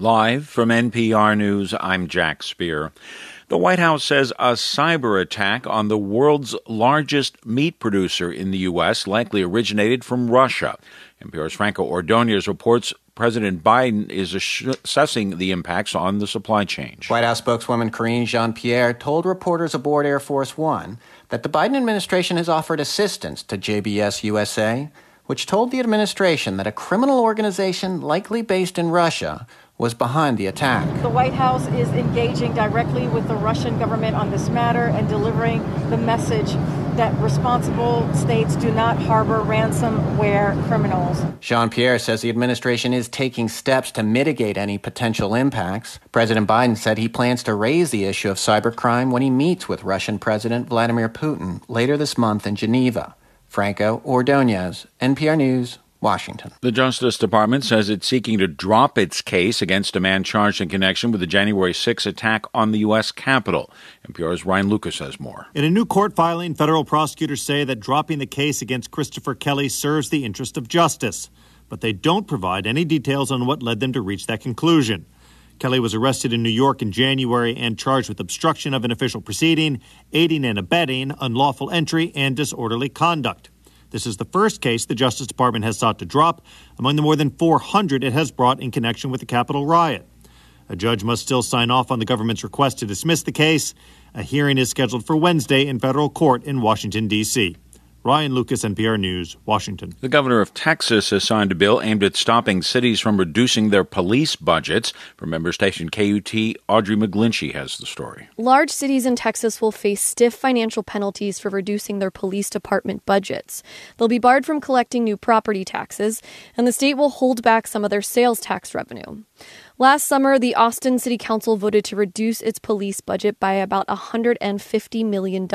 Live from NPR News, I'm Jack Speer. The White House says a cyber attack on the world's largest meat producer in the U.S. likely originated from Russia. NPR's Franco Ordonez reports President Biden is assessing the impacts on the supply chain. White House spokeswoman Karine Jean Pierre told reporters aboard Air Force One that the Biden administration has offered assistance to JBS USA, which told the administration that a criminal organization likely based in Russia was behind the attack. The White House is engaging directly with the Russian government on this matter and delivering the message that responsible states do not harbor ransomware criminals. Jean Pierre says the administration is taking steps to mitigate any potential impacts. President Biden said he plans to raise the issue of cybercrime when he meets with Russian President Vladimir Putin later this month in Geneva. Franco Ordonez, NPR News, Washington. The Justice Department says it's seeking to drop its case against a man charged in connection with the January 6 attack on the U.S. Capitol. NPR's Ryan Lucas has more. In a new court filing, federal prosecutors say that dropping the case against Christopher Kelly serves the interest of justice, but they don't provide any details on what led them to reach that conclusion. Kelly was arrested in New York in January and charged with obstruction of an official proceeding, aiding and abetting, unlawful entry, and disorderly conduct. This is the first case the Justice Department has sought to drop among the more than 400 it has brought in connection with the Capitol riot. A judge must still sign off on the government's request to dismiss the case. A hearing is scheduled for Wednesday in federal court in Washington, D.C. Ryan Lucas, NPR News, Washington. The governor of Texas has signed a bill aimed at stopping cities from reducing their police budgets. From member station KUT, Audrey McGlinchy has the story. Large cities in Texas will face stiff financial penalties for reducing their police department budgets. They'll be barred from collecting new property taxes, and the state will hold back some of their sales tax revenue. Last summer, the Austin City Council voted to reduce its police budget by about $150 million.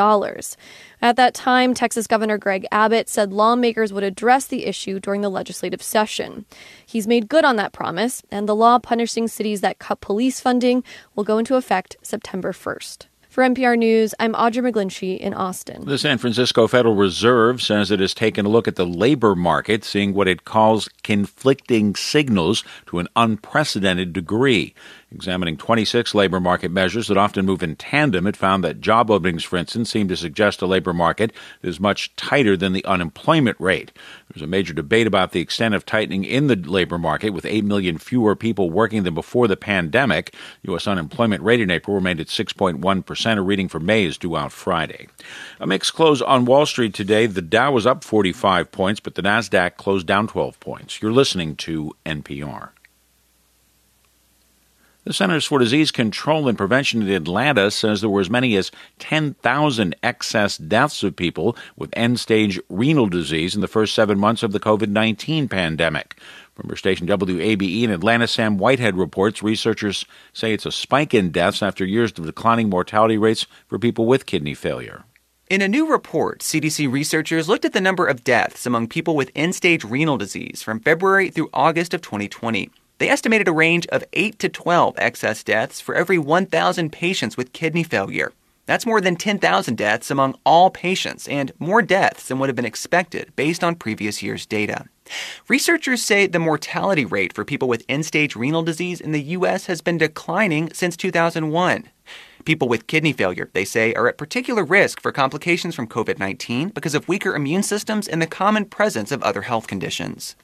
At that time, Texas Governor Greg Abbott said lawmakers would address the issue during the legislative session. He's made good on that promise, and the law punishing cities that cut police funding will go into effect September 1st. For NPR News, I'm Audrey McGlinchy in Austin. The San Francisco Federal Reserve says it has taken a look at the labor market, seeing what it calls conflicting signals to an unprecedented degree. Examining 26 labor market measures that often move in tandem, it found that job openings, for instance, seem to suggest a labor market that is much tighter than the unemployment rate. There's a major debate about the extent of tightening in the labor market, with 8 million fewer people working than before the pandemic. U.S. unemployment rate in April remained at 6.1%. A reading for May is due out Friday. A mixed close on Wall Street today. The Dow was up 45 points, but the NASDAQ closed down 12 points. You're listening to NPR. The Centers for Disease Control and Prevention in Atlanta says there were as many as 10,000 excess deaths of people with end stage renal disease in the first seven months of the COVID 19 pandemic. From station WABE in Atlanta, Sam Whitehead reports researchers say it's a spike in deaths after years of declining mortality rates for people with kidney failure. In a new report, CDC researchers looked at the number of deaths among people with end stage renal disease from February through August of 2020. They estimated a range of 8 to 12 excess deaths for every 1,000 patients with kidney failure. That's more than 10,000 deaths among all patients and more deaths than would have been expected based on previous year's data. Researchers say the mortality rate for people with end stage renal disease in the U.S. has been declining since 2001. People with kidney failure, they say, are at particular risk for complications from COVID 19 because of weaker immune systems and the common presence of other health conditions.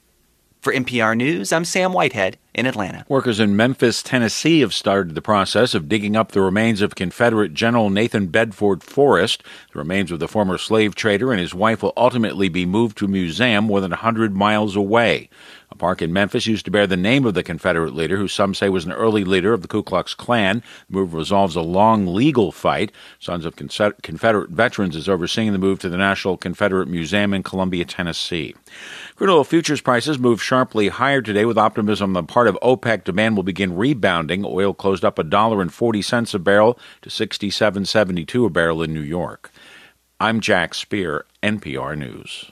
For NPR News, I'm Sam Whitehead in Atlanta. Workers in Memphis, Tennessee have started the process of digging up the remains of Confederate General Nathan Bedford Forrest. The remains of the former slave trader and his wife will ultimately be moved to a museum more than 100 miles away. A park in Memphis used to bear the name of the Confederate leader, who some say was an early leader of the Ku Klux Klan. The move resolves a long legal fight. Sons of Confederate Veterans is overseeing the move to the National Confederate Museum in Columbia, Tennessee. Crude oil futures prices moved sharply higher today with optimism on the part of OPEC demand will begin rebounding. Oil closed up a dollar and 40 cents a barrel to 67.72 a barrel in New York. I'm Jack Speer, NPR News.